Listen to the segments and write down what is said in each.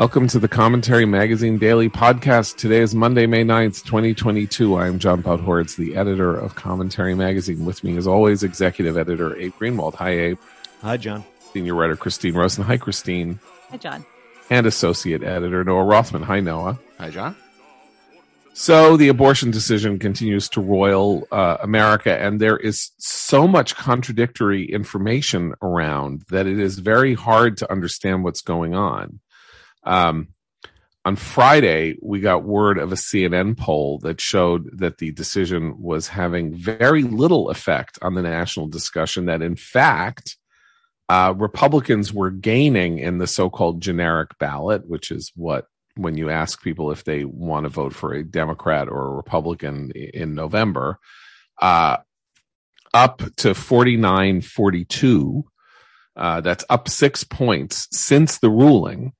Welcome to the Commentary Magazine Daily Podcast. Today is Monday, May 9th, 2022. I am John Podhoretz, the editor of Commentary Magazine. With me, as always, executive editor Abe Greenwald. Hi, Abe. Hi, John. Senior writer Christine Rosen. Hi, Christine. Hi, John. And associate editor Noah Rothman. Hi, Noah. Hi, John. So the abortion decision continues to roil uh, America, and there is so much contradictory information around that it is very hard to understand what's going on. Um, on Friday, we got word of a CNN poll that showed that the decision was having very little effect on the national discussion, that in fact, uh, Republicans were gaining in the so called generic ballot, which is what when you ask people if they want to vote for a Democrat or a Republican in November, uh, up to 49 42. Uh, that's up six points since the ruling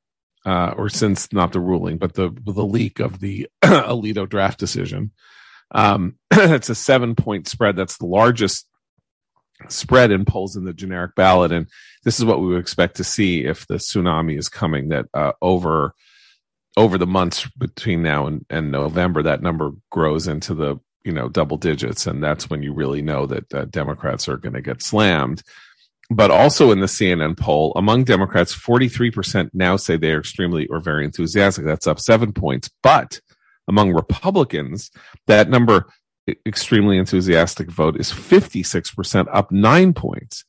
uh, or since not the ruling, but the the leak of the Alito draft decision. Um, it's a seven point spread. That's the largest spread in polls in the generic ballot, and this is what we would expect to see if the tsunami is coming. That uh, over over the months between now and, and November, that number grows into the you know double digits, and that's when you really know that uh, Democrats are going to get slammed but also in the CNN poll, among Democrats, 43% now say they are extremely or very enthusiastic. That's up seven points. But among Republicans, that number, extremely enthusiastic vote, is 56%, up nine points.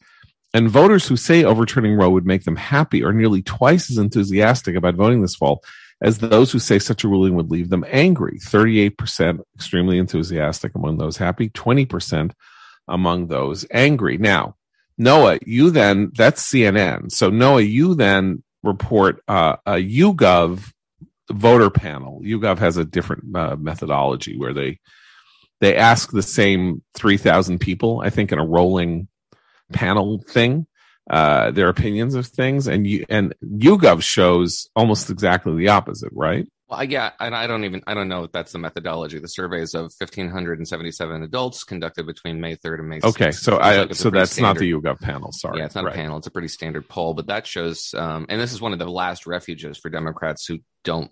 And voters who say overturning Roe would make them happy are nearly twice as enthusiastic about voting this fall as those who say such a ruling would leave them angry. 38% extremely enthusiastic among those happy, 20% among those angry. Now, Noah, you then, that's CNN. So Noah, you then report uh, a YouGov voter panel. YouGov has a different uh, methodology where they they ask the same 3,000 people, I think, in a rolling panel thing, uh, their opinions of things. And you, and YouGov shows almost exactly the opposite, right? Well, yeah, and I don't even I don't know if that's the methodology. The surveys of fifteen hundred and seventy seven adults conducted between May third and May. 6th. Okay, so I like so that's standard, not the YouGov panel. Sorry, yeah, it's not right. a panel. It's a pretty standard poll, but that shows, um, and this is one of the last refuges for Democrats who don't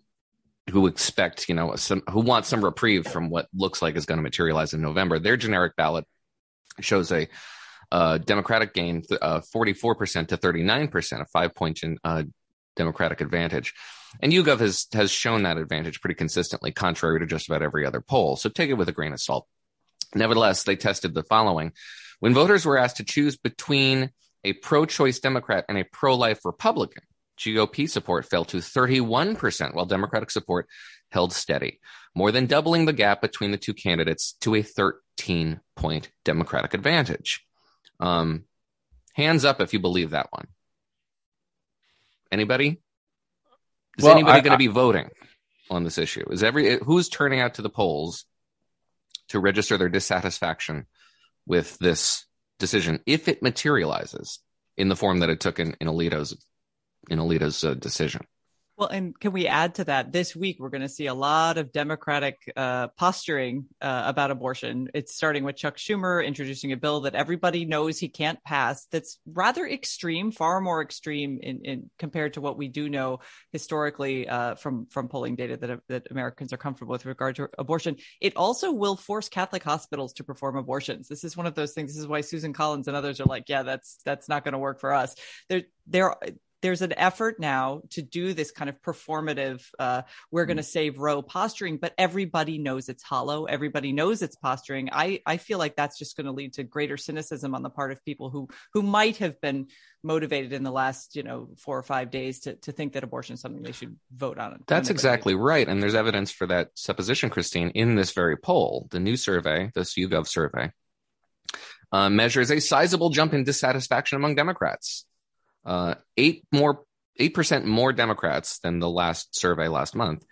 who expect you know some who want some reprieve from what looks like is going to materialize in November. Their generic ballot shows a uh, Democratic gain, uh, 44% to 39%, a five point uh, Democratic advantage. And YouGov has has shown that advantage pretty consistently, contrary to just about every other poll. So take it with a grain of salt. Nevertheless, they tested the following. When voters were asked to choose between a pro choice Democrat and a pro life Republican, GOP support fell to 31%, while Democratic support held steady, more than doubling the gap between the two candidates to a 13 point Democratic advantage. Um, hands up if you believe that one. Anybody? Is well, anybody going to be voting on this issue? Is every who's turning out to the polls to register their dissatisfaction with this decision if it materializes in the form that it took in, in Alito's in Alito's uh, decision? Well, and can we add to that? This week, we're going to see a lot of Democratic uh, posturing uh, about abortion. It's starting with Chuck Schumer introducing a bill that everybody knows he can't pass. That's rather extreme, far more extreme in, in compared to what we do know historically uh, from from polling data that that Americans are comfortable with regard to abortion. It also will force Catholic hospitals to perform abortions. This is one of those things. This is why Susan Collins and others are like, yeah, that's that's not going to work for us. There, there there's an effort now to do this kind of performative uh, we're going to mm. save roe posturing but everybody knows it's hollow. Everybody knows it's posturing. I i feel like that's just going to lead to greater cynicism on the part of people who who might have been motivated in the last you know four or five days to, to think that abortion is something they should vote on. That's exactly right and there's evidence for that supposition christine in this very poll the new survey this yougov survey uh, measures a sizable jump in dissatisfaction among democrats uh, eight more, eight percent more Democrats than the last survey last month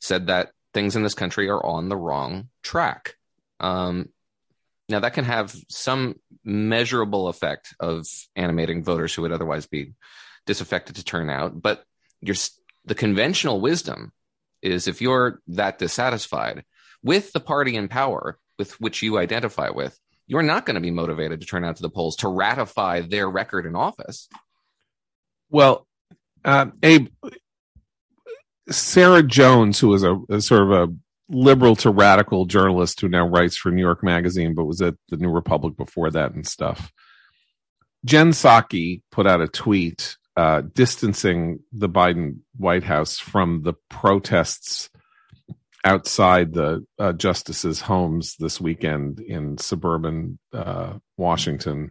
said that things in this country are on the wrong track. Um, now that can have some measurable effect of animating voters who would otherwise be disaffected to turn out, but the conventional wisdom is if you're that dissatisfied with the party in power with which you identify with, you're not going to be motivated to turn out to the polls to ratify their record in office. Well, uh, Abe, Sarah Jones, who is a, a, sort of a liberal to radical journalist who now writes for New York Magazine, but was at the New Republic before that and stuff. Jen Psaki put out a tweet uh, distancing the Biden White House from the protests outside the uh, justices' homes this weekend in suburban uh, Washington.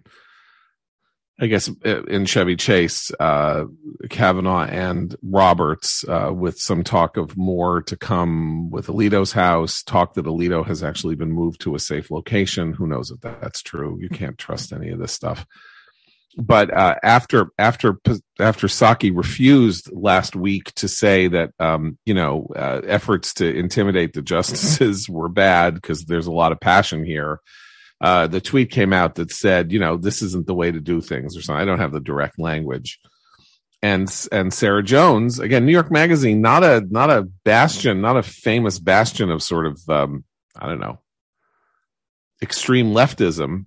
I guess uh, in Chevy Chase, uh, Kavanaugh and Roberts, uh, with some talk of more to come with Alito's house, talk that Alito has actually been moved to a safe location. Who knows if that's true? You can't trust any of this stuff but uh, after after after Psaki refused last week to say that um, you know uh, efforts to intimidate the justices were bad because there's a lot of passion here, uh, the tweet came out that said you know this isn't the way to do things or something. I don't have the direct language. And and Sarah Jones again, New York Magazine, not a not a bastion, not a famous bastion of sort of um, I don't know extreme leftism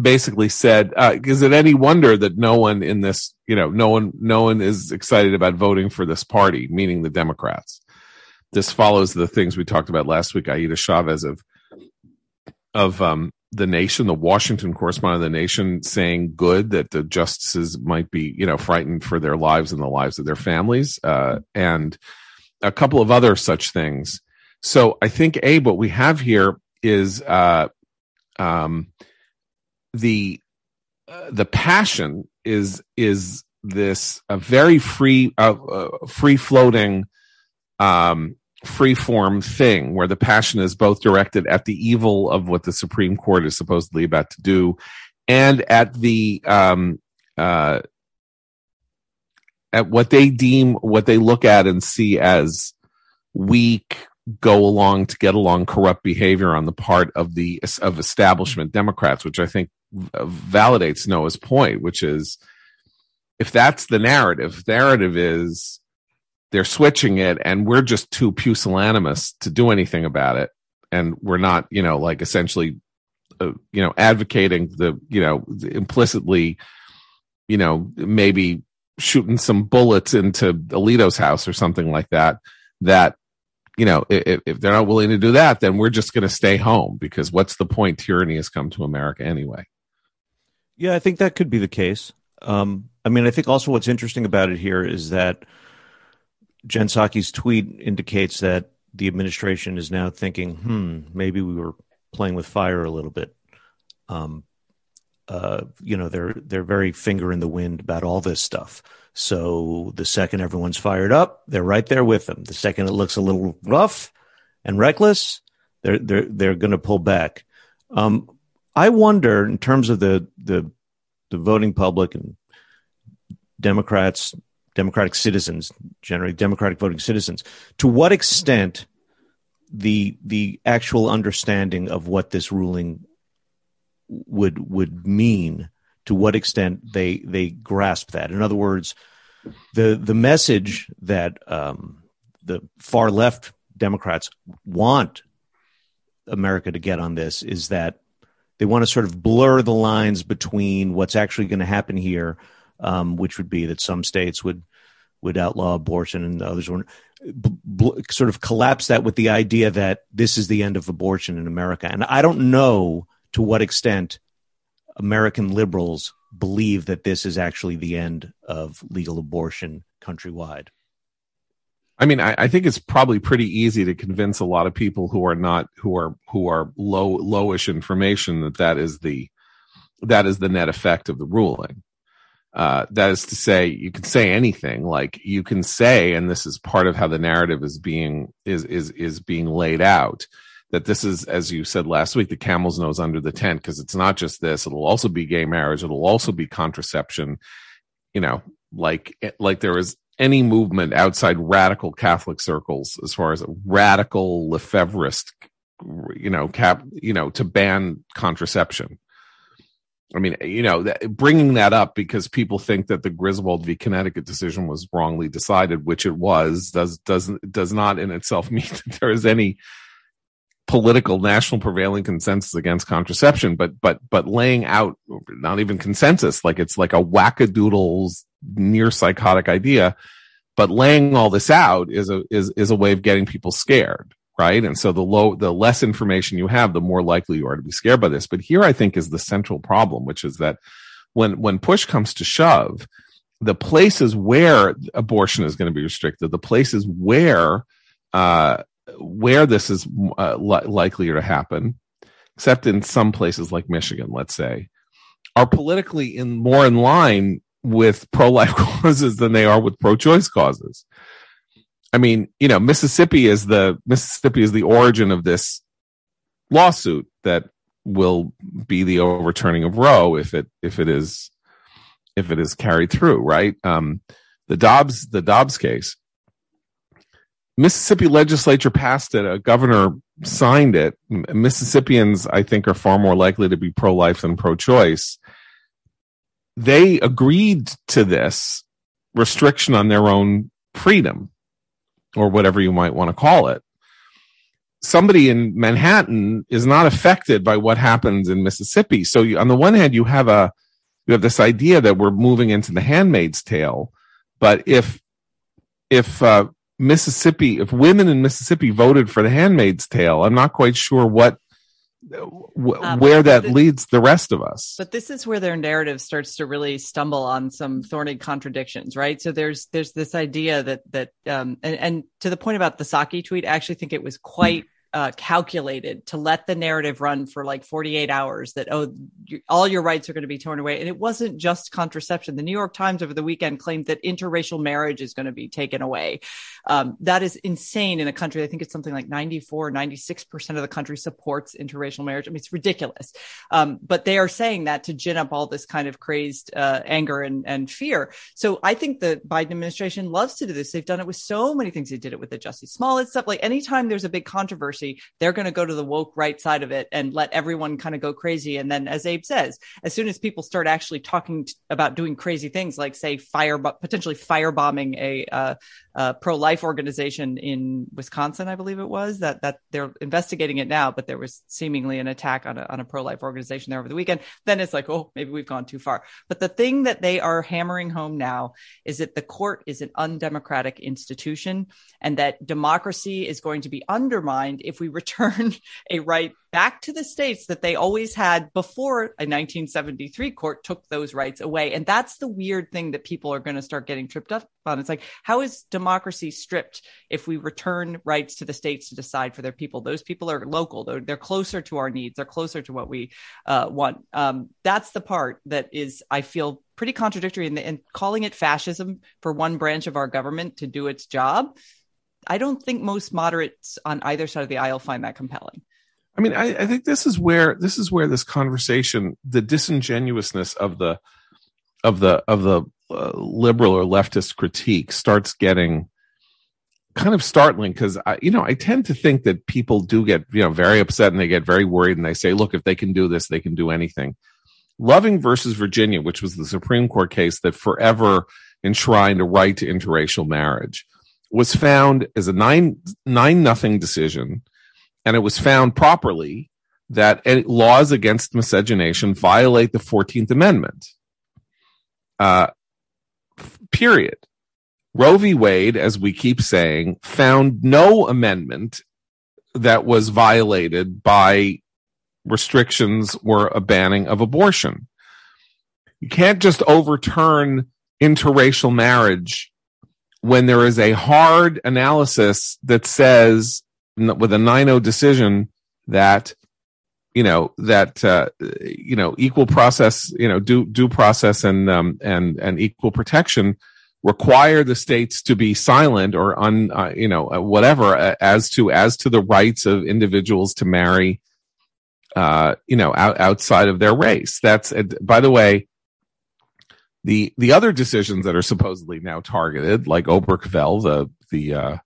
basically said, uh, is it any wonder that no one in this, you know, no one, no one is excited about voting for this party, meaning the Democrats. This follows the things we talked about last week. Aida Chavez of, of, um, the nation, the Washington correspondent of the nation saying good that the justices might be, you know, frightened for their lives and the lives of their families, uh, and a couple of other such things. So I think, A, what we have here is, uh, um, the uh, the passion is is this a very free uh, uh, free floating um free form thing where the passion is both directed at the evil of what the supreme court is supposedly about to do and at the um uh at what they deem what they look at and see as weak go along to get along corrupt behavior on the part of the of establishment democrats which i think validates Noah's point, which is if that's the narrative, narrative is they're switching it and we're just too pusillanimous to do anything about it. And we're not, you know, like essentially, uh, you know, advocating the, you know, implicitly, you know, maybe shooting some bullets into Alito's house or something like that, that you know, if, if, they're not willing to do that, then we're just going to stay home because what's the point? Tyranny has come to America anyway. Yeah, I think that could be the case. Um, I mean, I think also what's interesting about it here is that Jen Psaki's tweet indicates that the administration is now thinking, hmm, maybe we were playing with fire a little bit. Um, uh, you know, they're they're very finger in the wind about all this stuff. So the second everyone's fired up, they're right there with them. The second it looks a little rough and reckless, they're they're they're going to pull back. Um, I wonder, in terms of the the the voting public and Democrats, democratic citizens, generally democratic voting citizens, to what extent the the actual understanding of what this ruling would would mean, to what extent they they grasp that. In other words, the the message that um, the far left Democrats want America to get on this is that they want to sort of blur the lines between what's actually going to happen here, um, which would be that some states would would outlaw abortion and others would b- b- sort of collapse that with the idea that this is the end of abortion in America. And I don't know to what extent American liberals believe that this is actually the end of legal abortion countrywide. I mean, I, I, think it's probably pretty easy to convince a lot of people who are not who are who are low lowish information that that is the that is the net effect of the ruling. Uh, that is to say, you can say anything. Like you can say, and this is part of how the narrative is being is is is being laid out. That this is, as you said last week, the camel's nose under the tent because it's not just this. It'll also be gay marriage. It'll also be contraception. You know, like like there is any movement outside radical Catholic circles, as far as radical Lefebvrist, you know, cap, you know, to ban contraception. I mean, you know, that, bringing that up because people think that the Griswold v. Connecticut decision was wrongly decided, which it was, does does does not in itself mean that there is any political national prevailing consensus against contraception. But but but laying out not even consensus, like it's like a wackadoodles near psychotic idea, but laying all this out is a is is a way of getting people scared right and so the low the less information you have the more likely you are to be scared by this but here i think is the central problem which is that when when push comes to shove the places where abortion is going to be restricted the places where uh, where this is uh, li- likelier to happen except in some places like michigan let's say are politically in more in line with pro-life causes than they are with pro-choice causes. I mean, you know, Mississippi is the Mississippi is the origin of this lawsuit that will be the overturning of Roe if it if it is if it is carried through, right? Um, the Dobbs the Dobbs case. Mississippi legislature passed it. A governor signed it. Mississippians, I think, are far more likely to be pro-life than pro-choice they agreed to this restriction on their own freedom or whatever you might want to call it. Somebody in Manhattan is not affected by what happens in Mississippi. So you, on the one hand, you have a, you have this idea that we're moving into the handmaid's tale. But if, if, uh, Mississippi, if women in Mississippi voted for the handmaid's tale, I'm not quite sure what w- um, where that the, leads the rest of us. But this is where their narrative starts to really stumble on some thorny contradictions, right? So there's there's this idea that that um, and, and to the point about the Psaki tweet, I actually think it was quite uh, calculated to let the narrative run for like 48 hours that oh you, all your rights are going to be torn away. And it wasn't just contraception. The new york times over the weekend claimed that interracial marriage is going to be taken away. Um, that is insane in a country i think it's something like 94 96% of the country supports interracial marriage. I mean it's ridiculous. Um, but they are saying that to gin up all this kind of crazed uh, anger and, and fear. So i think the biden administration loves to do this. They've done it with so many things. They did it with the Jussie Smollett stuff. Like anytime there's a big controversy controversy, they're going to go to the woke right side of it and let everyone kind of go crazy. And then, as Abe says, as soon as people start actually talking t- about doing crazy things, like say fire, potentially firebombing a, uh, uh, pro-life organization in Wisconsin, I believe it was that that they're investigating it now, but there was seemingly an attack on a on a pro-life organization there over the weekend. Then it's like, oh, maybe we've gone too far. But the thing that they are hammering home now is that the court is an undemocratic institution, and that democracy is going to be undermined if we return a right back to the states that they always had before a 1973 court took those rights away. And that's the weird thing that people are going to start getting tripped up on. It's like, how is democracy stripped if we return rights to the states to decide for their people? Those people are local. They're, they're closer to our needs. They're closer to what we uh, want. Um, that's the part that is, I feel pretty contradictory and, and calling it fascism for one branch of our government to do its job. I don't think most moderates on either side of the aisle find that compelling. I mean, I, I, think this is where this is where this conversation, the disingenuousness of the of the of the uh, liberal or leftist critique starts getting kind of startling because I, you know, I tend to think that people do get you know very upset and they get very worried and they say, look, if they can do this, they can do anything. Loving versus Virginia, which was the Supreme Court case that forever enshrined a right to interracial marriage, was found as a nine nine nothing decision and it was found properly that laws against miscegenation violate the 14th Amendment. Uh, period. Roe v. Wade, as we keep saying, found no amendment that was violated by restrictions or a banning of abortion. You can't just overturn interracial marriage when there is a hard analysis that says with a 9-0 decision that you know that uh, you know equal process you know due due process and um, and and equal protection require the states to be silent or un uh, you know uh, whatever uh, as to as to the rights of individuals to marry uh you know out, outside of their race. That's by the way the the other decisions that are supposedly now targeted like Obergefell the the uh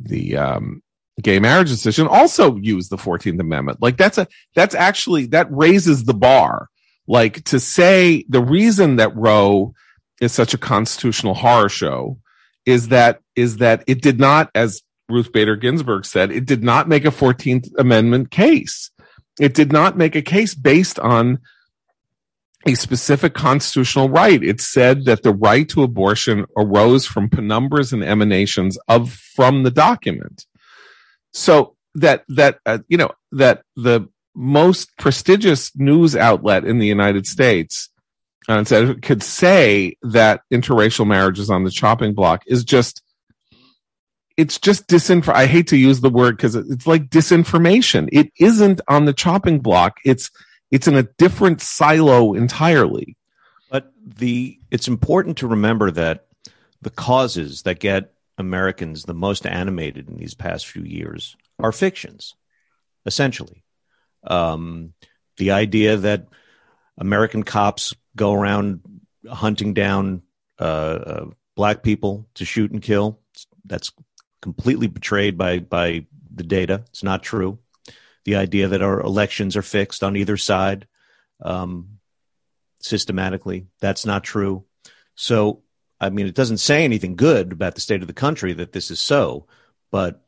the um gay marriage decision also use the 14th amendment like that's a that's actually that raises the bar like to say the reason that roe is such a constitutional horror show is that is that it did not as ruth bader ginsburg said it did not make a 14th amendment case it did not make a case based on a specific constitutional right. It said that the right to abortion arose from penumbras and emanations of from the document. So that that uh, you know that the most prestigious news outlet in the United States uh, could say that interracial marriage is on the chopping block is just it's just disinfo. I hate to use the word because it's like disinformation. It isn't on the chopping block. It's it's in a different silo entirely. But the it's important to remember that the causes that get Americans the most animated in these past few years are fictions, essentially. Um, the idea that American cops go around hunting down uh, uh, black people to shoot and kill. That's completely betrayed by by the data. It's not true. The idea that our elections are fixed on either side um, systematically. That's not true. So, I mean, it doesn't say anything good about the state of the country that this is so, but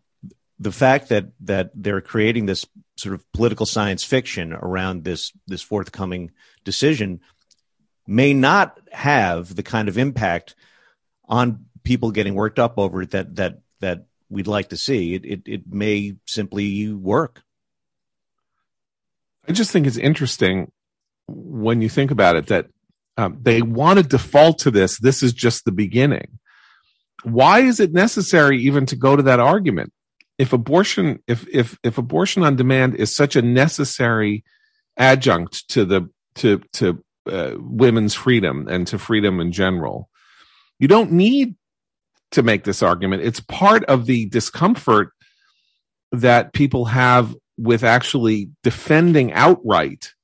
the fact that that they're creating this sort of political science fiction around this this forthcoming decision may not have the kind of impact on people getting worked up over it that that that we'd like to see. It it, it may simply work. I just think it's interesting when you think about it that um, they want to default to this. This is just the beginning. Why is it necessary even to go to that argument? If abortion, if if if abortion on demand is such a necessary adjunct to the to to uh, women's freedom and to freedom in general, you don't need to make this argument. It's part of the discomfort that people have with actually defending outright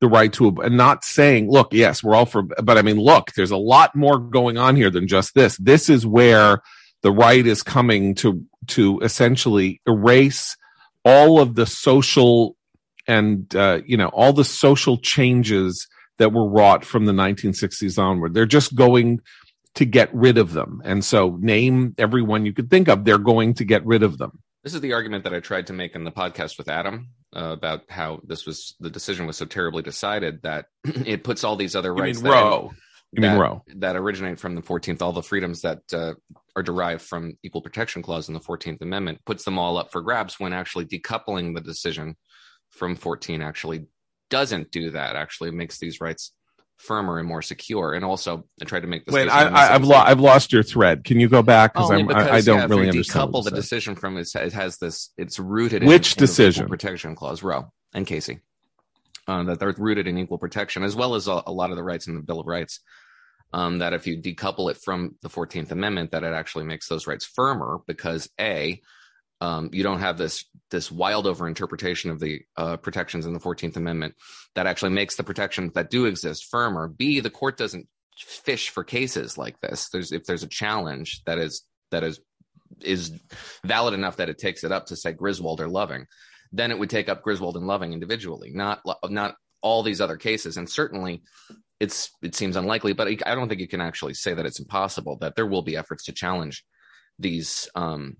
the right to and not saying, look, yes, we're all for, but I mean, look, there's a lot more going on here than just this. This is where the right is coming to, to essentially erase all of the social and, uh, you know, all the social changes that were wrought from the 1960s onward. They're just going to get rid of them. And so name everyone you could think of, they're going to get rid of them. This is the argument that I tried to make in the podcast with Adam uh, about how this was the decision was so terribly decided that it puts all these other You rights mean Roe? You that, mean Roe? that originate from the 14th, all the freedoms that uh, are derived from equal protection clause in the 14th Amendment, puts them all up for grabs when actually decoupling the decision from 14 actually doesn't do that. Actually makes these rights firmer and more secure. And also, I tried to make this. Wait, I, I, I've, lo- I've lost your thread. Can you go back? Because I, I don't yeah, really understand. decouple the said. decision from it, it has this. It's rooted Which in, in decision? Protection clause, Roe and Casey, uh, that they're rooted in equal protection as well as a, a lot of the rights in the Bill of Rights. Um, that if you decouple it from the Fourteenth Amendment, that it actually makes those rights firmer because a um, you don't have this this wild over interpretation of the uh, protections in the Fourteenth Amendment that actually makes the protections that do exist firmer. B, the court doesn't fish for cases like this. There's if there's a challenge that is that is is valid enough that it takes it up to say Griswold or Loving, then it would take up Griswold and Loving individually, not not all these other cases. And certainly, it's it seems unlikely, but I don't think you can actually say that it's impossible that there will be efforts to challenge these um,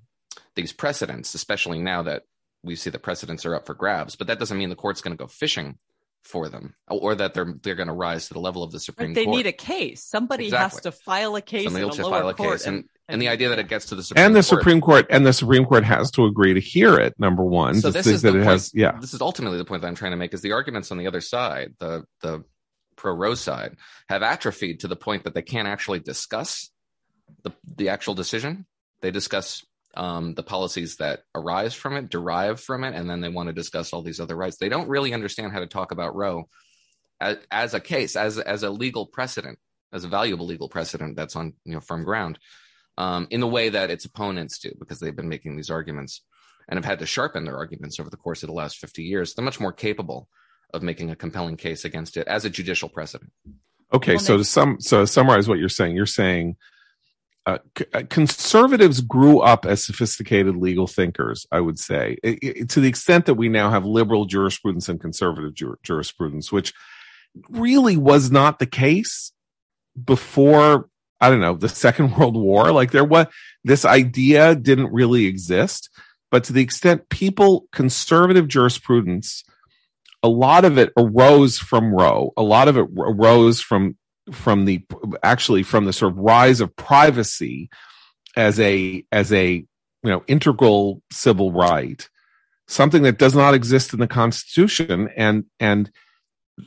these precedents, especially now that we see the precedents are up for grabs. But that doesn't mean the court's going to go fishing for them or that they're they're going to rise to the level of the Supreme But they Court. need a case. Somebody Exactly. has to file a case Somebody in else a to lower file a court. case, and, and the idea that it gets to the Supreme and the Court- Supreme Court and the Supreme Court has to agree to hear it. Number one, So this is that the it point. has, yeah. This is ultimately the point that I'm trying to make: is the arguments on the other side, the the pro Roe side, have atrophied to the point that they can't actually discuss the the actual decision. They discuss um, the policies that arise from it, derive from it, and then they want to discuss all these other rights. They don't really understand how to talk about Roe as, as a case, as as a legal precedent, as a valuable legal precedent that's on you know firm ground, um, in the way that its opponents do, because they've been making these arguments and have had to sharpen their arguments over the course of the last 50 years. They're much more capable of making a compelling case against it as a judicial precedent. Okay, so they- to sum, so to summarize what you're saying, you're saying uh, uh, conservatives grew up as sophisticated legal thinkers. I would say, I- I- to the extent that we now have liberal jurisprudence and conservative jur- jurisprudence, which really was not the case before. I don't know the Second World War. Like there was this idea didn't really exist, but to the extent people conservative jurisprudence a lot of it arose from Roe. A lot of it arose from from the actually from the sort of rise of privacy as a as a you know integral civil right, something that does not exist in the Constitution, and and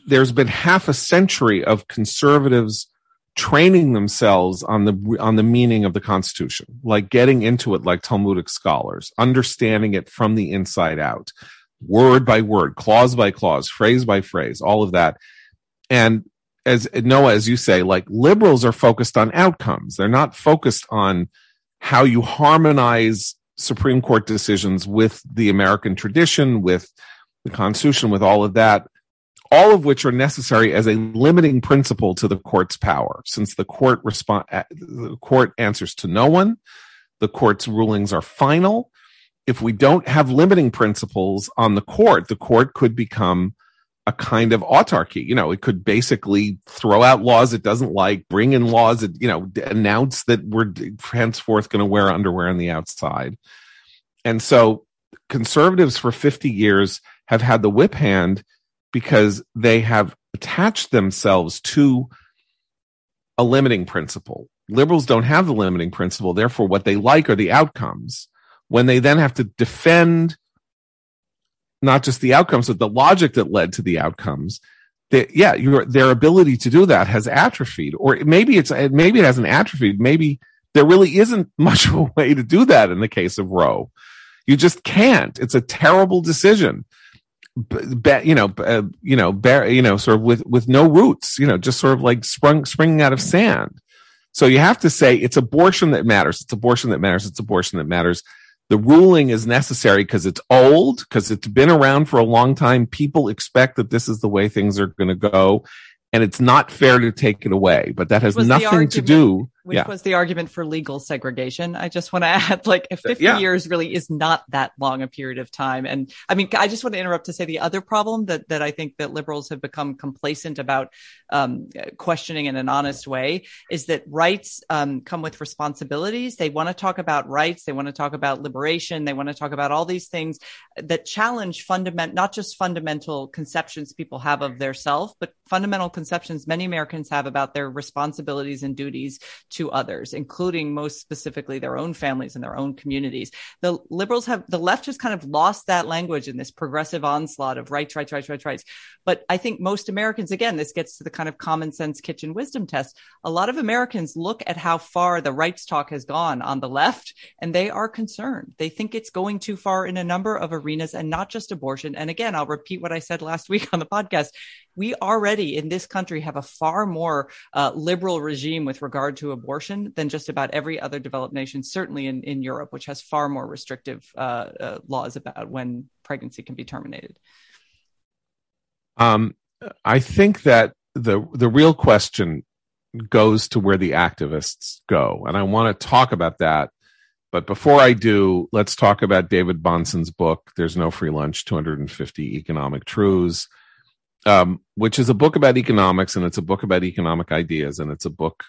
there's been half a century of conservatives training themselves on the on the meaning of the constitution like getting into it like talmudic scholars understanding it from the inside out word by word clause by clause phrase by phrase all of that. And as noah as you say like liberals are focused on outcomes they're not focused on how you harmonize supreme court decisions with the american tradition with the constitution with all of that all of which are necessary as a limiting principle to the court's power, since the court respond, uh, the court answers to no one. The court's rulings are final. If we don't have limiting principles on the court, the court could become a kind of autarky. You know, it could basically throw out laws it doesn't like, bring in laws that, you know, announce that we're henceforth going to wear underwear on the outside. And so conservatives for 50 years have had the whip hand because they have attached themselves to a limiting principle. Liberals don't have the limiting principle. Therefore, what they like are the outcomes. When they then have to defend not just the outcomes, but the logic that led to the outcomes, That, yeah, your, their ability to do that has atrophied, or maybe it's maybe it hasn't atrophied. Maybe there really isn't much of a way to do that in the case of Roe. You just can't. It's a terrible decision be, you know, uh, you know, bear, you know, sort of with with no roots, you know, just sort of like sprung springing out of sand. So you have to say it's abortion that matters. It's abortion that matters. It's abortion that matters. The ruling is necessary because it's old, because it's been around for a long time. People expect that this is the way things are going to go, and it's not fair to take it away. But that has nothing to do which yeah. was the argument for legal segregation. I just want to add, like, 50 yeah. years really is not that long a period of time. And I mean, I just want to interrupt to say the other problem that, that I think that liberals have become complacent about um, questioning in an honest way is that rights um, come with responsibilities. They want to talk about rights. They want to talk about liberation. They want to talk about all these things that challenge fundamental, not just fundamental conceptions people have of their self, but fundamental conceptions many Americans have about their responsibilities and duties to others, including most specifically their own families and their own communities. The liberals have, the left has kind of lost that language in this progressive onslaught of rights, rights, rights, rights, rights. But I think most Americans, again, this gets to the kind of common sense kitchen wisdom test. A lot of Americans look at how far the rights talk has gone on the left and they are concerned. They think it's going too far in a number of arenas and not just abortion. And again, I'll repeat what I said last week on the podcast. We already in this country have a far more uh, liberal regime with regard to abortion abortion than just about every other developed nation, certainly in, in Europe, which has far more restrictive uh, uh, laws about when pregnancy can be terminated. Um, I think that the the real question goes to where the activists go, and I want to talk about that. But before I do, let's talk about David Bahnsen's book. There's no free lunch: 250 economic truths, um, which is a book about economics, and it's a book about economic ideas, and it's a book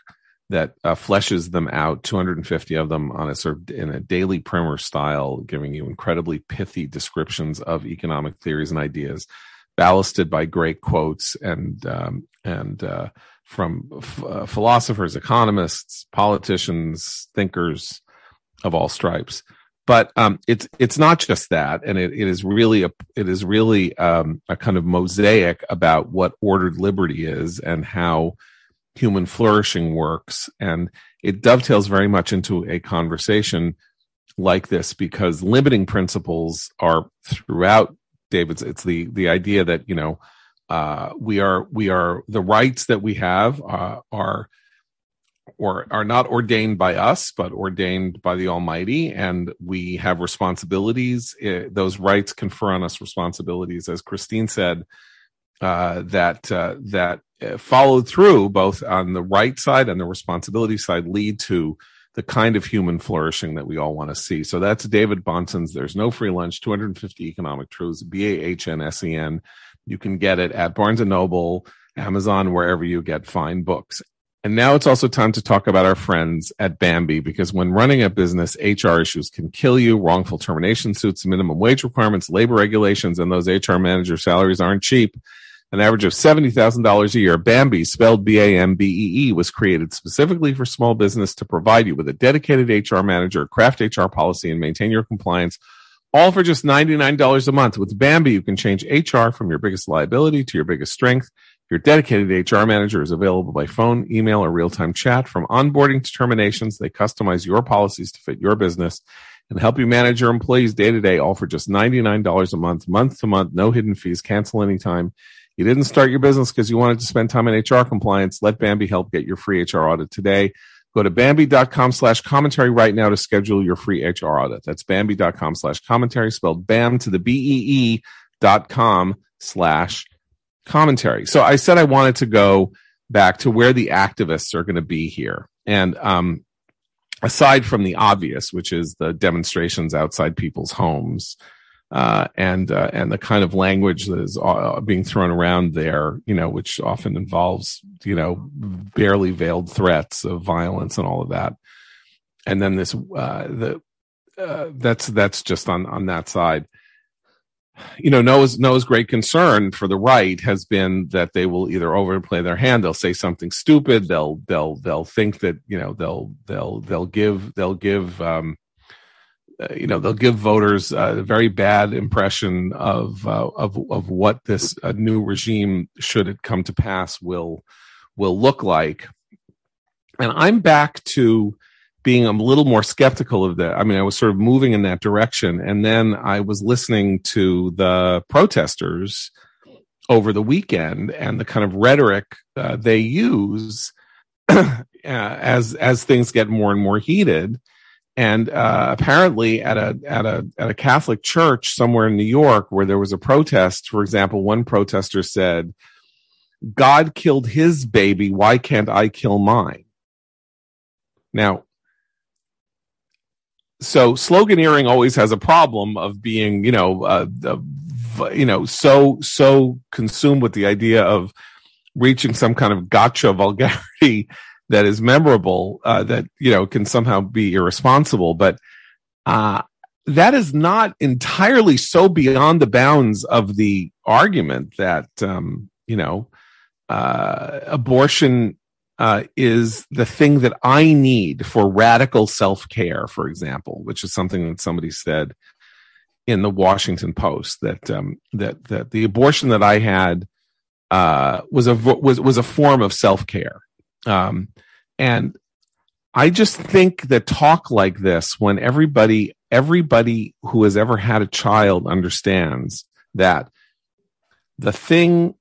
that uh, fleshes them out 250 of them on a sort of in a daily primer style giving you incredibly pithy descriptions of economic theories and ideas ballasted by great quotes and um, and uh, from f- uh, philosophers economists politicians thinkers of all stripes. But um, it's it's not just that and it, it is really a it is really um, a kind of mosaic about what ordered liberty is and how human flourishing works. And it dovetails very much into a conversation like this because limiting principles are throughout David's. It's the, the idea that, you know, uh, we are, we are, the rights that we have uh, are, or are not ordained by us, but ordained by the Almighty, and we have responsibilities. It, uh, those rights confer on us responsibilities, as Christine said. Uh, that uh, that Uh, followed through both on the right side and the responsibility side lead to the kind of human flourishing that we all want to see. So that's David Bahnsen's There's No Free Lunch, 250 Economic Truths, B-A-H-N-S-E-N. You can get it at Barnes & Noble, Amazon, wherever you get fine books. And now it's also time to talk about our friends at Bambee because when running a business, HR issues can kill you. Wrongful termination suits, minimum wage requirements, labor regulations, and those HR manager salaries aren't cheap. An average of $70,000 a year. Bambee, spelled B-A-M-B-E-E, was created specifically for small business to provide you with a dedicated HR manager, craft HR policy, and maintain your compliance all for just $99 a month. With Bambee, you can change HR from your biggest liability to your biggest strength. Your dedicated HR manager is available by phone, email, or real-time chat. From onboarding to terminations, they customize your policies to fit your business and help you manage your employees day to day, all for just $99 a month, month to month, no hidden fees, cancel anytime. You didn't start your business because you wanted to spend time in HR compliance. Let Bambee help get your free HR audit today. Go to Bambee.com slash commentary right now to schedule your free HR audit. That's Bambee.com slash commentary, spelled BAM to the B-E-E dot com slash commentary. So I said I wanted to go back to where the activists are going to be here. And um, aside from the obvious, which is the demonstrations outside people's homes, uh, and uh, and the kind of language that is uh, being thrown around there, you know, which often involves you know barely veiled threats of violence and all of that, and then this uh, the uh, that's that's just on on that side. You know, Noah's Noah's great concern for the right has been that they will either overplay their hand, they'll say something stupid, they'll they'll they'll think that you know they'll they'll they'll give they'll give um, you know they'll give voters a very bad impression of uh, of of what this uh, new regime should it come to pass will will look like, and I'm back to being a little more skeptical of that. I mean, I was sort of moving in that direction. And then I was listening to the protesters over the weekend and the kind of rhetoric uh, they use uh, as, as things get more and more heated. And uh, apparently, at a at a at a Catholic church somewhere in New York, where there was a protest, for example, one protester said, "God killed his baby. Why can't I kill mine?" Now, so sloganeering always has a problem of being, you know, uh, you know, so so consumed with the idea of reaching some kind of gotcha vulgarity that is memorable uh, that you know can somehow be irresponsible, but uh, that is not entirely so beyond the bounds of the argument that um, you know uh, abortion uh, is the thing that I need for radical self care, for example, which is something that somebody said in the Washington Post that um, that that the abortion that I had uh, was a was was a form of self care, um, and I just think that talk like this, when everybody everybody who has ever had a child understands that the thing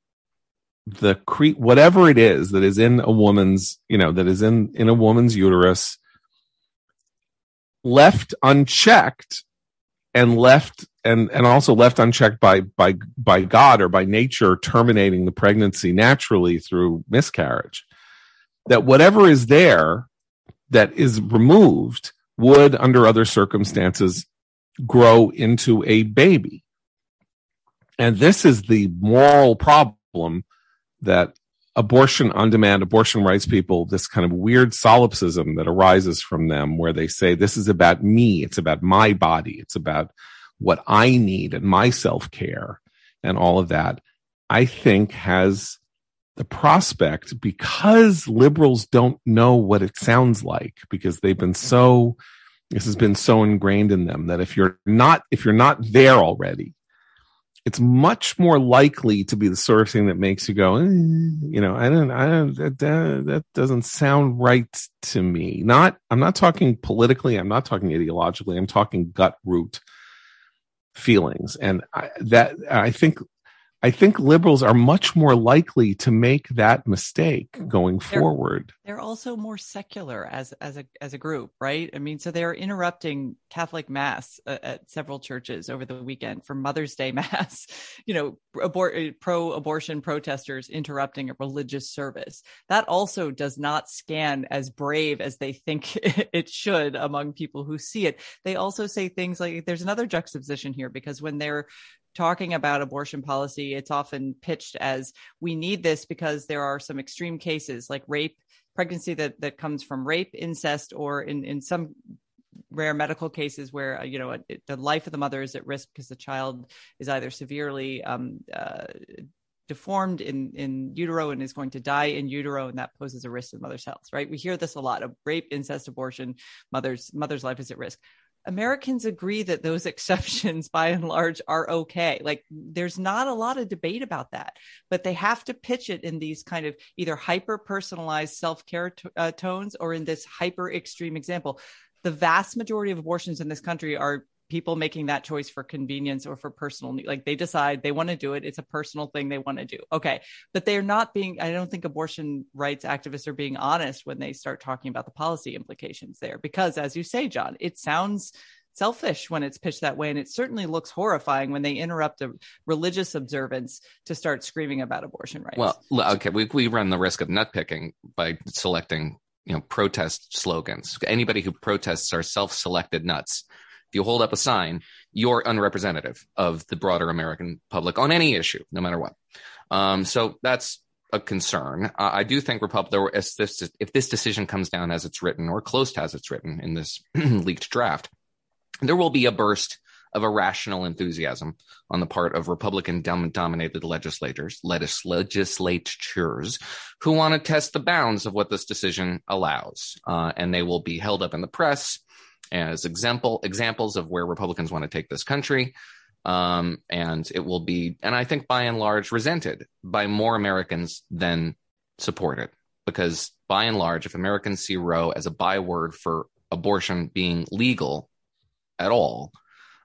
the cre whatever it is that is in a woman's you know that is in in a woman's uterus left unchecked and left and and also left unchecked by by by god or by nature terminating the pregnancy naturally through miscarriage that whatever is there that is removed would under other circumstances grow into a baby and this is the moral problem that abortion on demand, abortion rights people, this kind of weird solipsism that arises from them where they say, this is about me. It's about my body. It's about what I need and my self care and all of that, I think has the prospect because liberals don't know what it sounds like because they've been so, this has been so ingrained in them that if you're not, if you're not there already, it's much more likely to be the sort of thing that makes you go, eh, you know, I don't, I don't, that, that, that doesn't sound right to me. Not, I'm not talking politically. I'm not talking ideologically. I'm talking gut root feelings. And I, that, I think I think liberals are much more likely to make that mistake going they're, forward. They're also more secular as as a as a group, right? I mean, so they're interrupting Catholic mass uh, at several churches over the weekend for Mother's Day mass. You know, abort uh, pro-abortion protesters interrupting a religious service. That also does not scan as brave as they think it should among people who see it. They also say things like there's another juxtaposition here because when they're talking about abortion policy, it's often pitched as we need this because there are some extreme cases like rape, pregnancy that that comes from rape, incest, or in in some rare medical cases where uh, you know it, the life of the mother is at risk because the child is either severely um, uh, deformed in in utero and is going to die in utero and that poses a risk to the mother's health right? We hear this a lot of rape incest abortion mother's mother's life is at risk Americans agree that those exceptions by and large are okay. Like there's not a lot of debate about that, but they have to pitch it in these kind of either hyper personalized self care t- uh, tones or in this hyper extreme example. The vast majority of abortions in this country are people making that choice for convenience or for personal need. like they decide they want to do it it's a personal thing they want to do. Okay but they're not being i don't think abortion rights activists are being honest when they start talking about the policy implications there because as you say john it sounds selfish when it's pitched that way and it certainly looks horrifying when they interrupt a religious observance to start screaming about abortion rights. Well okay we, we run the risk of nutpicking by selecting you know protest slogans. Anybody who protests are self-selected nuts if you hold up a sign, you're unrepresentative of the broader American public on any issue, no matter what. Um, so that's a concern. Uh, I do think Republic, if this, if this decision comes down as it's written or close to as it's written in this leaked draft, there will be a burst of irrational enthusiasm on the part of Republican dominated legislators, legislatures who want to test the bounds of what this decision allows. Uh, and they will be held up in the press as example examples of where Republicans want to take this country. Um, and it will be, and I think by and large, resented by more Americans than supported. Because by and large, if Americans see Roe as a byword for abortion being legal at all,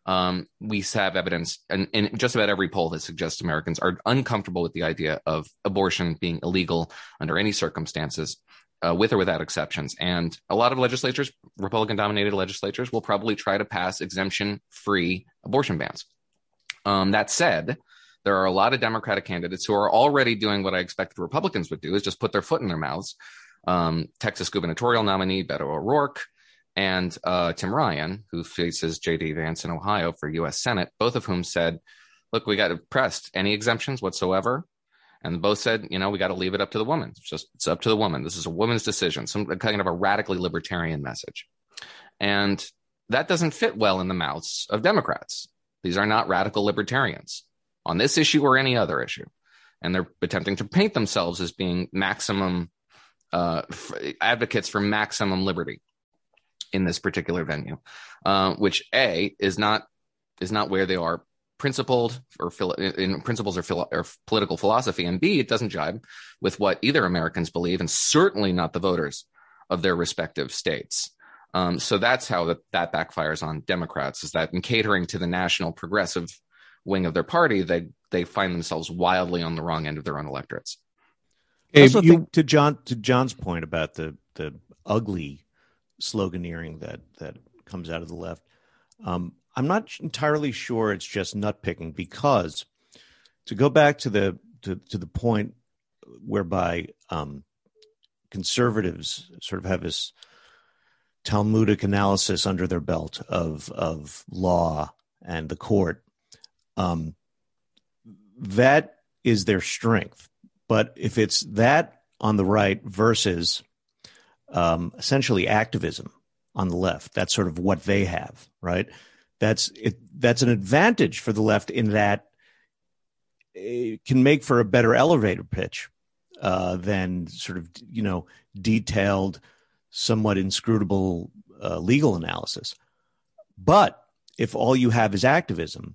um, we have evidence and, in, just about every poll that suggests Americans are uncomfortable with the idea of abortion being illegal under any circumstances uh, with or without exceptions. And a lot of legislatures, Republican dominated legislatures, will probably try to pass exemption free abortion bans. Um, that said, there are a lot of Democratic candidates who are already doing what I expected Republicans would do is just put their foot in their mouths. Um, Texas gubernatorial nominee Beto O'Rourke and uh, Tim Ryan, who faces J.D. Vance in Ohio for U.S. Senate, both of whom said, look, we got pressed any exemptions whatsoever and both said, you know, we got to leave it up to the woman. It's just it's up to the woman. This is a woman's decision. Some kind of a radically libertarian message, and that doesn't fit well in the mouths of Democrats. These are not radical libertarians on this issue or any other issue, and they're attempting to paint themselves as being maximum uh, advocates for maximum liberty in this particular venue, uh, which a is not is not where they are principled or in principles or, philo- or political philosophy, and B, it doesn't jibe with what either Americans believe, and certainly not the voters of their respective states. Um, so that's how that, that backfires on Democrats is that in catering to the national progressive wing of their party, they they find themselves wildly on the wrong end of their own electorates. I also you, think to John to John's point about the the ugly sloganeering that that comes out of the left. Um, I'm not entirely sure it's just nut picking because to go back to the to, to the point whereby um, conservatives sort of have this Talmudic analysis under their belt of of law and the court. Um, that is their strength. But if it's that on the right versus um, essentially activism on the left, that's sort of what they have, right? That's it, that's an advantage for the left in that it can make for a better elevator pitch uh, than sort of you know detailed, somewhat inscrutable uh, legal analysis. But if all you have is activism,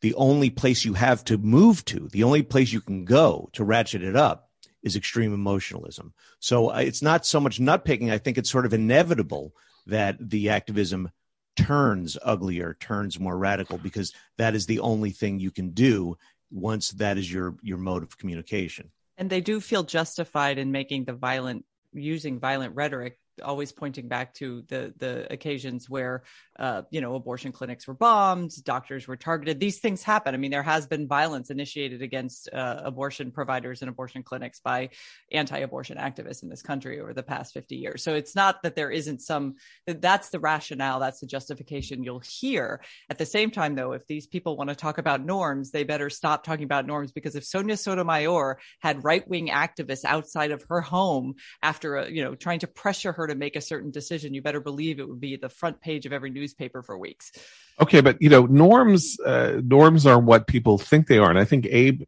the only place you have to move to, the only place you can go to ratchet it up is extreme emotionalism. So uh, it's not so much nut picking. I think it's sort of inevitable that the activism turns uglier, turns more radical, because that is the only thing you can do once that is your your mode of communication. And they do feel justified in making the violent using violent rhetoric always pointing back to the the occasions where uh, you know abortion clinics were bombed, doctors were targeted. These things happen. I mean, there has been violence initiated against uh, abortion providers and abortion clinics by anti-abortion activists in this country over the past 50 years. So it's not that there isn't some that's the rationale, that's the justification you'll hear. At the same time, though, if these people want to talk about norms, they better stop talking about norms because if Sonia Sotomayor had right-wing activists outside of her home after a, you know trying to pressure her to make a certain decision, you better believe it would be the front page of every newspaper for weeks. Okay, but you know, norms uh, norms are what people think they are, and I think Abe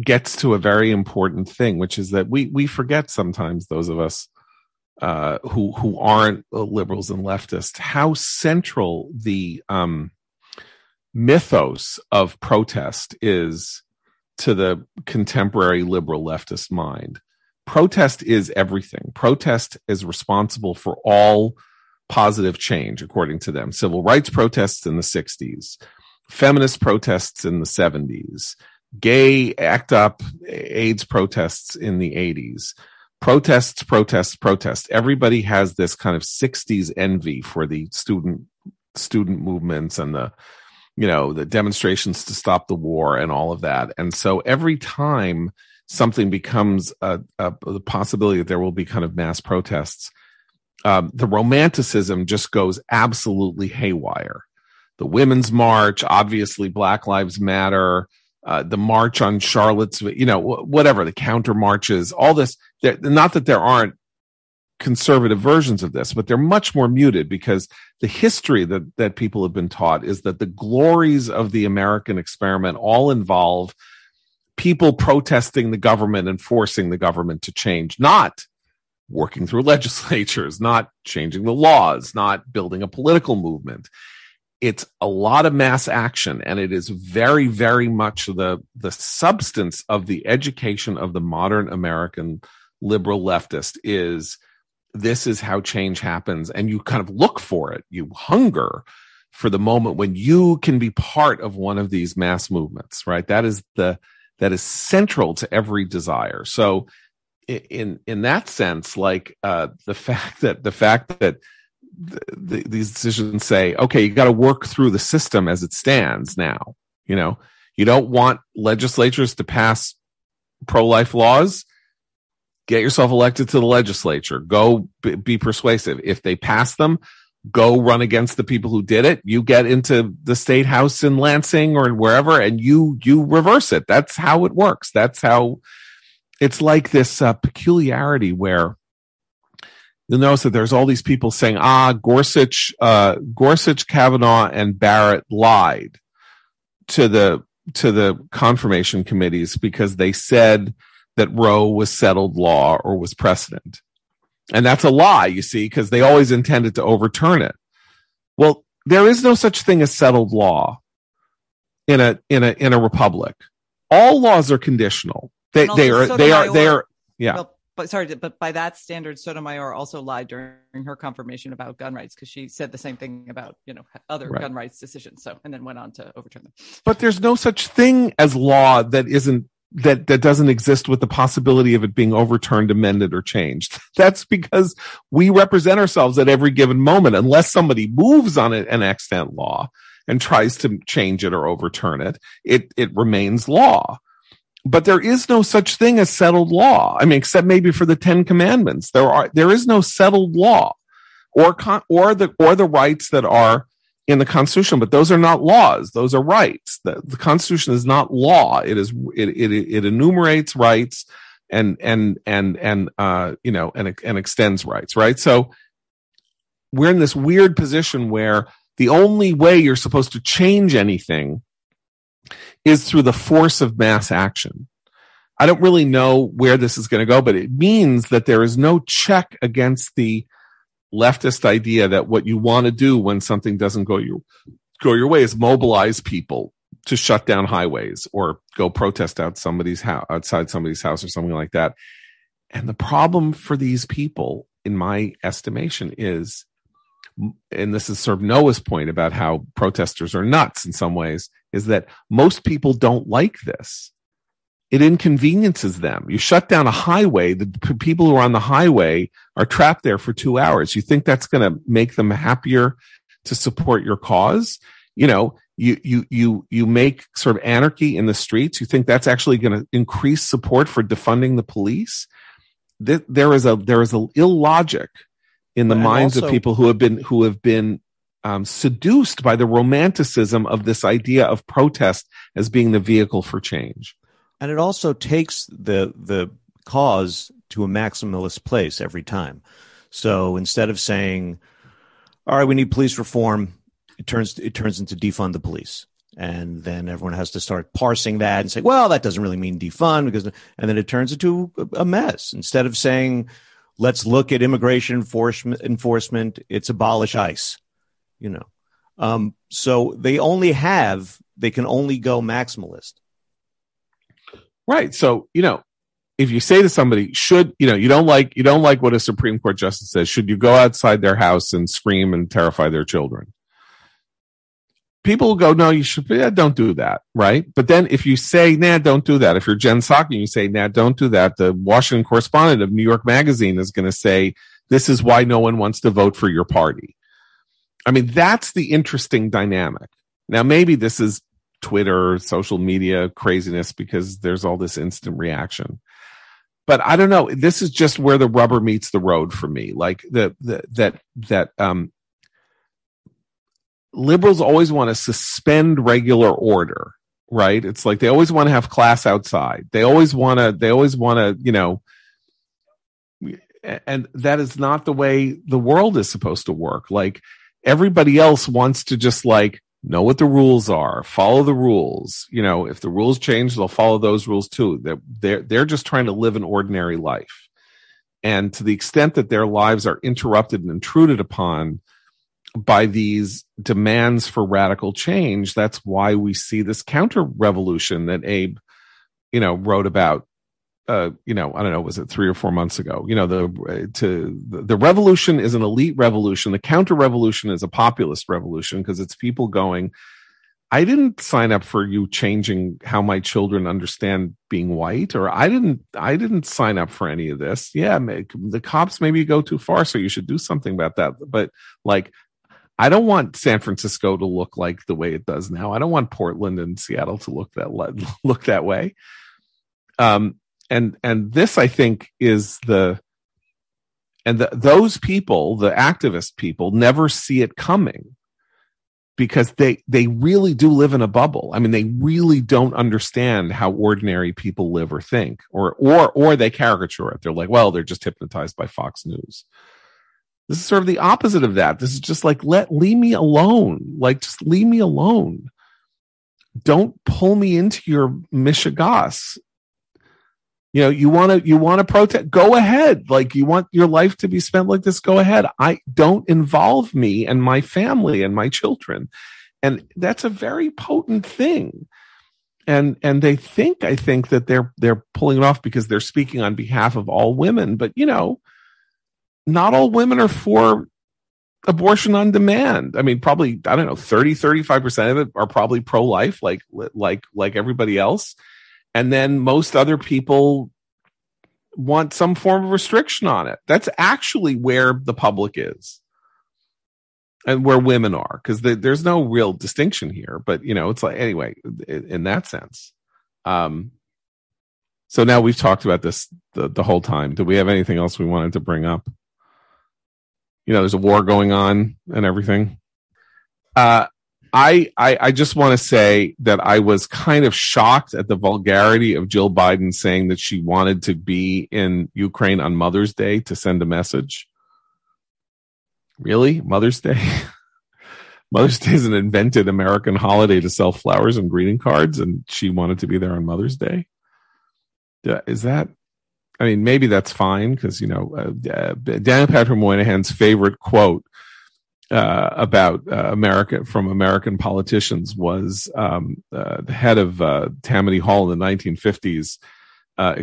gets to a very important thing, which is that we we forget sometimes those of us uh, who who aren't liberals and leftists how central the um, mythos of protest is to the contemporary liberal leftist mind protest is everything. Protest is responsible for all positive change, according to them. Civil rights protests in the 60s, feminist protests in the 70s, gay act up AIDS protests in the 80s. Protests, protests, protests. Everybody has this kind of 60s envy for the student student movements and the you know the demonstrations to stop the war and all of that. And so every time something becomes a, a, the possibility that there will be kind of mass protests, um, the romanticism just goes absolutely haywire. The Women's March, obviously, Black Lives Matter, uh, the March on Charlottesville, you know, whatever, the counter marches, all this. Not that there aren't conservative versions of this, but they're much more muted because the history that, that people have been taught is that the glories of the American experiment all involve people protesting the government and forcing the government to change, not working through legislatures, not changing the laws, not building a political movement. It's a lot of mass action and it is very, very much the, the substance of the education of the modern American liberal leftist is this is how change happens. And you kind of look for it. You hunger for the moment when you can be part of one of these mass movements, right? That is the, that is central to every desire. So in in that sense, like uh, the fact that the fact that the, the, these decisions say, okay, you got to work through the system as it stands now. You know, you don't want legislatures to pass pro life laws. Get yourself elected to the legislature. Go be persuasive. If they pass them, go run against the people who did it. You get into the state house in Lansing or wherever and you, you reverse it. That's how it works. That's how it's like this uh, peculiarity where you'll notice that there's all these people saying, ah, Gorsuch, uh, Gorsuch, Kavanaugh and Barrett lied to the, to the confirmation committees because they said that Roe was settled law or was precedent. And that's a lie, you see, because they always intended to overturn it. Well, there is no such thing as settled law in a in a in a republic. All laws are conditional. They they are Sotomayor, they are they are yeah. Well, but sorry, but by that standard, Sotomayor also lied during her confirmation about gun rights because she said the same thing about you know other right. gun rights decisions. So and then went on to overturn them. But there's no such thing as law that isn't that that doesn't exist with the possibility of it being overturned, amended, or changed. That's because we represent ourselves at every given moment, unless somebody moves on an extant law and tries to change it or overturn it. It it remains law. But there is no such thing as settled law. I mean, except maybe for the Ten Commandments, there are there is no settled law, or con- or the or the rights that are in the Constitution, but those are not laws; those are rights. The, the Constitution is not law; it is it, it it enumerates rights and and and and uh, you know and and extends rights. Right. So we're in this weird position where the only way you're supposed to change anything is through the force of mass action. I don't really know where this is going to go, but it means that there is no check against the leftist idea that what you want to do when something doesn't go your go your way is mobilize people to shut down highways or go protest out somebody's house outside somebody's house or something like that. And the problem for these people, in my estimation, is and this is sort of Noah's point about how protesters are nuts in some ways, is that most people don't like this. It inconveniences them. You shut down a highway, the people who are on the highway are trapped there for two hours. You think that's going to make them happier to support your cause? You know, you, you, you, you make sort of anarchy in the streets. You think that's actually going to increase support for defunding the police? There is a, there is a illogic in the And minds also- of people who have been, who have been um, seduced by the romanticism of this idea of protest as being the vehicle for change. And it also takes the the cause to a maximalist place every time. So instead of saying, "All right, we need police reform," it turns it turns into defund the police, and then everyone has to start parsing that and say, "Well, that doesn't really mean defund," because and then it turns into a mess. Instead of saying, "Let's look at immigration enforcement," it's abolish ICE, you know. Um, so they only have they can only go maximalist. Right. So, you know, if you say to somebody, should, you know, you don't like, you don't like what a Supreme Court justice says, should you go outside their house and scream and terrify their children? People will go, no, you should, yeah, don't do that. Right. But then if you say, nah, don't do that. If you're Jen Psaki and you say, nah, don't do that, the Washington correspondent of New York Magazine is going to say, this is why no one wants to vote for your party. I mean, that's the interesting dynamic. Now, maybe this is Twitter, social media craziness because there's all this instant reaction. But I don't know. This is just where the rubber meets the road for me. Like the, the that that um liberals always want to suspend regular order, right? It's like they always want to have class outside. They always want to they always want to, you know, and that is not the way the world is supposed to work. Like everybody else wants to just like know what the rules are, follow the rules. You know, if the rules change, they'll follow those rules too. They're, they're, they're just trying to live an ordinary life. And to the extent that their lives are interrupted and intruded upon by these demands for radical change, that's why we see this counter revolution that Abe, you know, wrote about uh, you know, I don't know, was it three or four months ago? You know, the to the, the revolution is an elite revolution. The counter revolution is a populist revolution because it's people going. I didn't sign up for you changing how my children understand being white, or I didn't. I didn't sign up for any of this. Yeah, the cops maybe go too far, so you should do something about that. But like, I don't want San Francisco to look like the way it does now. I don't want Portland and Seattle to look that look that way. Um, and and this i think is the and the, those people the activist people never see it coming because they they really do live in a bubble. I mean they really don't understand how ordinary people live or think or or or they caricature it. They're like well they're just hypnotized by fox news. This is sort of the opposite of that. This is just like let leave me alone. Like just leave me alone. Don't pull me into your mishigas you know you want to you want to protest go ahead. Like you want your life to be spent like this go ahead. I don't involve me and my family and my children. And that's a very potent thing. And and they think i think that they're they're pulling it off because they're speaking on behalf of all women. But you know not all women are for abortion on demand. I mean probably i don't know 30 35% of it are probably pro life like like like everybody else and then most other people want some form of restriction on it. That's actually where the public is and where women are because the, there's no real distinction here. But, you know, it's like, anyway, in, in that sense. Um, so now we've talked about this the, the whole time. Do we have anything else we wanted to bring up? You know, there's a war going on and everything. Uh, I, I, I just want to say that I was kind of shocked at the vulgarity of Jill Biden saying that she wanted to be in Ukraine on Mother's Day to send a message. Really? Mother's Day? Mother's Day is an invented American holiday to sell flowers and greeting cards, and she wanted to be there on Mother's Day. Is that? I mean, maybe that's fine because you know uh, Daniel Patrick Moynihan's favorite quote uh, about uh, America from American politicians was um, uh, the head of uh, Tammany Hall in the 1950s, uh,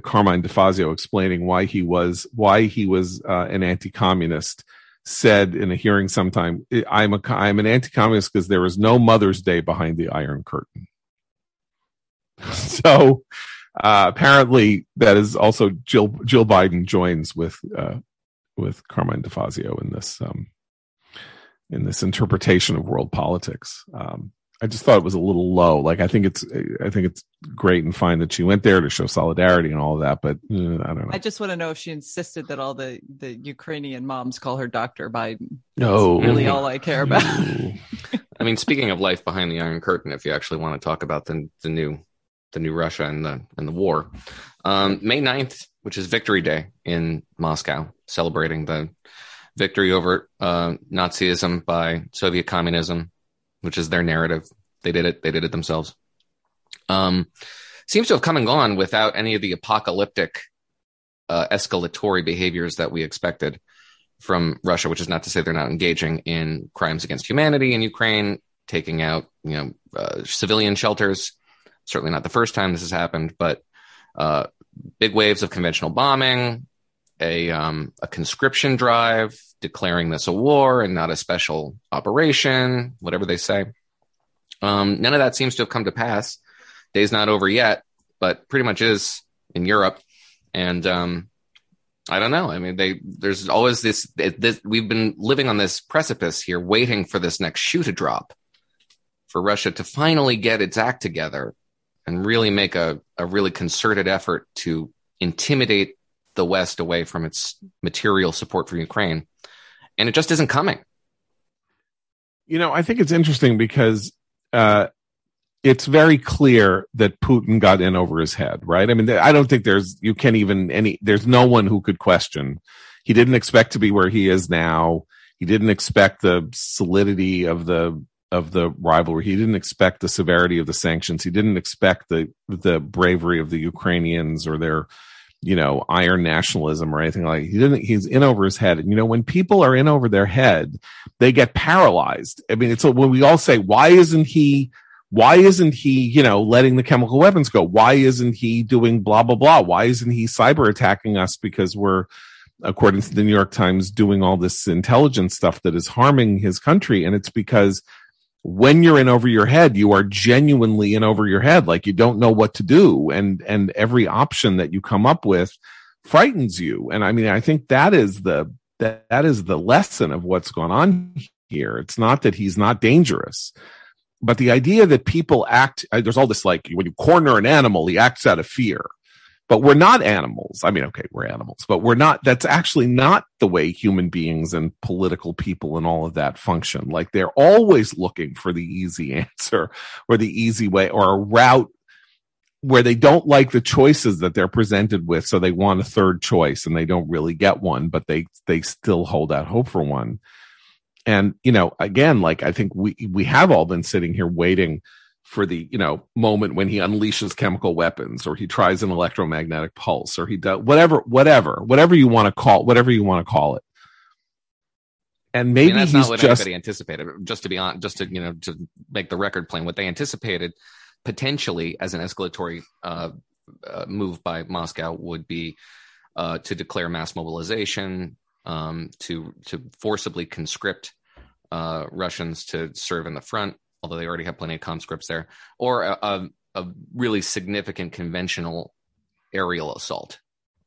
Carmine DeSapio, explaining why he was why he was uh, an anti-communist. Said in a hearing sometime, "I'm a I'm an anti-communist because there is no Mother's Day behind the Iron Curtain." so, Uh, apparently, that is also Jill. Jill Biden joins with uh, with Carmine DeSapio in this um, in this interpretation of world politics. Um, I just thought it was a little low. Like I think it's I think it's great and fine that she went there to show solidarity and all of that, but uh, I don't know. I just want to know if she insisted that all the the Ukrainian moms call her Doctor Biden. No, That's really all I care about. I mean, speaking of life behind the Iron Curtain, if you actually want to talk about the the new the new Russia and the and the war, um, May 9th, which is Victory Day in Moscow, celebrating the victory over uh, Nazism by Soviet communism which is their narrative. They did it. They did it themselves. Um, seems to have come and gone without any of the apocalyptic uh, escalatory behaviors that we expected from Russia, which is not to say they're not engaging in crimes against humanity in Ukraine, taking out you know uh, civilian shelters. Certainly not the first time this has happened, but uh, big waves of conventional bombing, a um, a conscription drive, declaring this a war and not a special operation, whatever they say. Um, none of that seems to have come to pass. Day's not over yet, but pretty much is in Europe. And um, I don't know. I mean, they there's always this, this. We've been living on this precipice here, waiting for this next shoe to drop, for Russia to finally get its act together and really make a, a really concerted effort to intimidate the West away from its material support for Ukraine. And it just isn't coming. You know, I think it's interesting because uh, it's very clear that Putin got in over his head, right? I mean, I don't think there's, you can't even any, there's no one who could question. He didn't expect to be where he is now. He didn't expect the solidity of the, of the rivalry. He didn't expect the severity of the sanctions. He didn't expect the, the bravery of the Ukrainians or their, you know, iron nationalism or anything like. He didn't. He's in over his head. And you know, when people are in over their head, they get paralyzed. I mean, it's when we all say, "Why isn't he?" Why isn't he, you know, letting the chemical weapons go? Why isn't he doing blah blah blah? Why isn't he cyber attacking us because we're according to the New York Times, doing all this intelligence stuff that is harming his country. And it's because when you're in over your head, you are genuinely in over your head. Like you don't know what to do. And, and every option that you come up with frightens you. And I mean, I think that is the, that, that is the lesson of what's going on here. It's not that he's not dangerous, but the idea that people act, there's all this like when you corner an animal, he acts out of fear but we're not animals. I mean, okay, we're animals, but we're not, that's actually not the way human beings and political people and all of that function. Like they're always looking for the easy answer or the easy way or a route where they don't like the choices that they're presented with. So they want a third choice and they don't really get one, but they, they still hold out hope for one. And, you know, again, like I think we, we have all been sitting here waiting for the you know moment when he unleashes chemical weapons or he tries an electromagnetic pulse or he does whatever whatever whatever you want to call whatever you want to call it. And maybe I mean, that's not what just, anybody anticipated. Just to be on just to you know to make the record plain what they anticipated potentially as an escalatory uh, uh, move by moscow would be uh, to declare mass mobilization um, to to forcibly conscript uh, russians to serve in the front although they already have plenty of conscripts there, or a, a, a really significant conventional aerial assault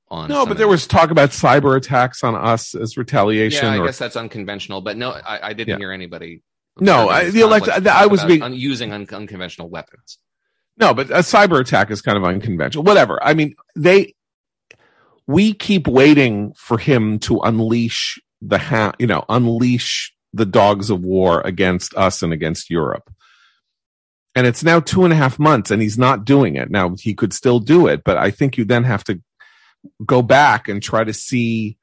on. No, but there was talk about cyber attacks on us as retaliation. Yeah, I or, guess that's unconventional. But no, I, I didn't yeah. hear anybody. No, I, the elect. I was being un, using un, unconventional weapons. No, but a cyber attack is kind of unconventional. Whatever. I mean, they. We keep waiting for him to unleash the ha- you know, unleash the dogs of war against us and against Europe. And it's now two and a half months and he's not doing it. Now he could still do it, but I think you then have to go back and try to see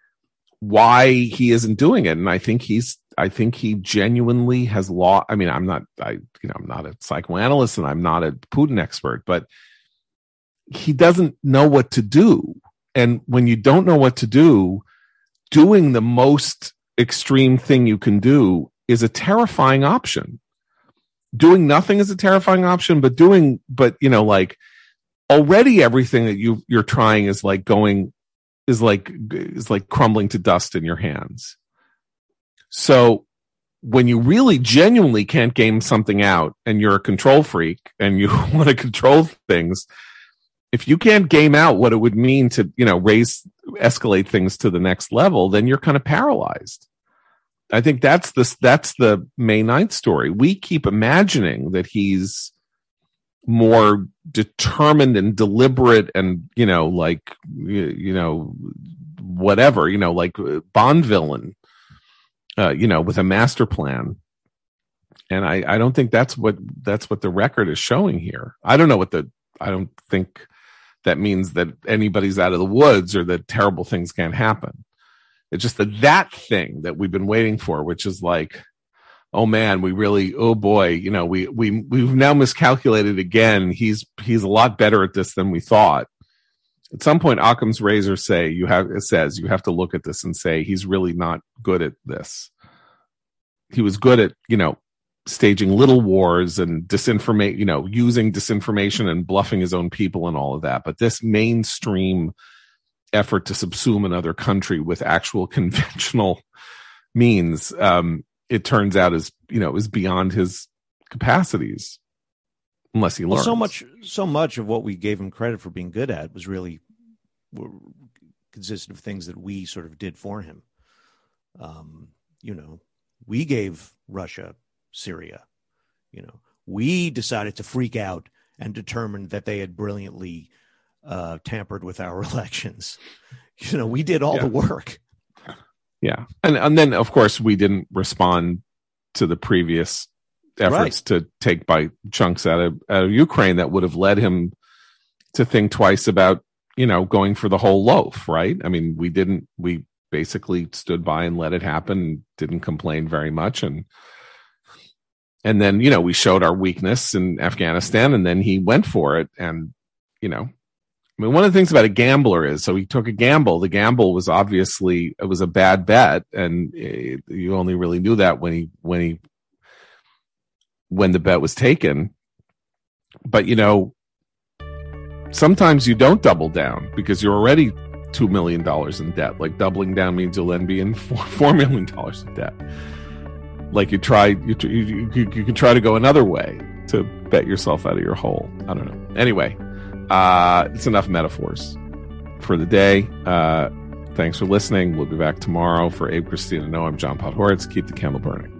why he isn't doing it. And I think he's, I think he genuinely has lost. I mean, I'm not, I, you know, I'm not a psychoanalyst and I'm not a Putin expert, but he doesn't know what to do. And when you don't know what to do, doing the most extreme thing you can do is a terrifying option. Doing nothing is a terrifying option, but doing, but you know, like already everything that you you're trying is like going is like is like crumbling to dust in your hands. So when you really genuinely can't game something out and you're a control freak and you want to control things, if you can't game out what it would mean to, you know, raise, escalate things to the next level, then you're kind of paralyzed. I think that's the that's the May 9th story. We keep imagining that he's more determined and deliberate and you know like you, you know whatever you know like bond villain uh, you know with a master plan and I, I don't think that's what that's what the record is showing here i don't know what the i don't think that means that anybody's out of the woods or that terrible things can't happen it's just that that thing that we've been waiting for which is like oh man, we really, oh boy, you know, we we we've now miscalculated again. He's he's a lot better at this than we thought. At some point, Occam's razor say you have it says you have to look at this and say he's really not good at this. He was good at you know staging little wars and disinformate, you know, using disinformation and bluffing his own people and all of that. But this mainstream effort to subsume another country with actual conventional means um, it turns out is you know is beyond his capacities unless he learns. Well, so much so much of what we gave him credit for being good at was really consisted of things that we sort of did for him. Um, you know, we gave Russia Syria. You know, we decided to freak out and determined that they had brilliantly uh, tampered with our elections. You know, we did all yeah. the work. Yeah, and and then of course we didn't respond to the previous efforts right. to take by chunks out of, out of Ukraine that would have led him to think twice about you know going for the whole loaf. Right? I mean, we didn't. We basically stood by and let it happen. Didn't complain very much, and and then you know we showed our weakness in Afghanistan, and then he went for it, and you know I mean, one of the things about a gambler is so he took a gamble. The gamble was obviously it was a bad bet, and it, you only really knew that when he when he when the bet was taken. But you know, sometimes you don't double down because you're already two million dollars in debt. Like doubling down means you'll then be in four, four million dollars in debt. Like you try, you, you, you, you can try to go another way to bet yourself out of your hole. I don't know. Anyway, uh, it's enough metaphors for the day. Uh, thanks for listening. We'll be back tomorrow for Abe Christina. No, I'm John Podhoretz. Keep the candle burning.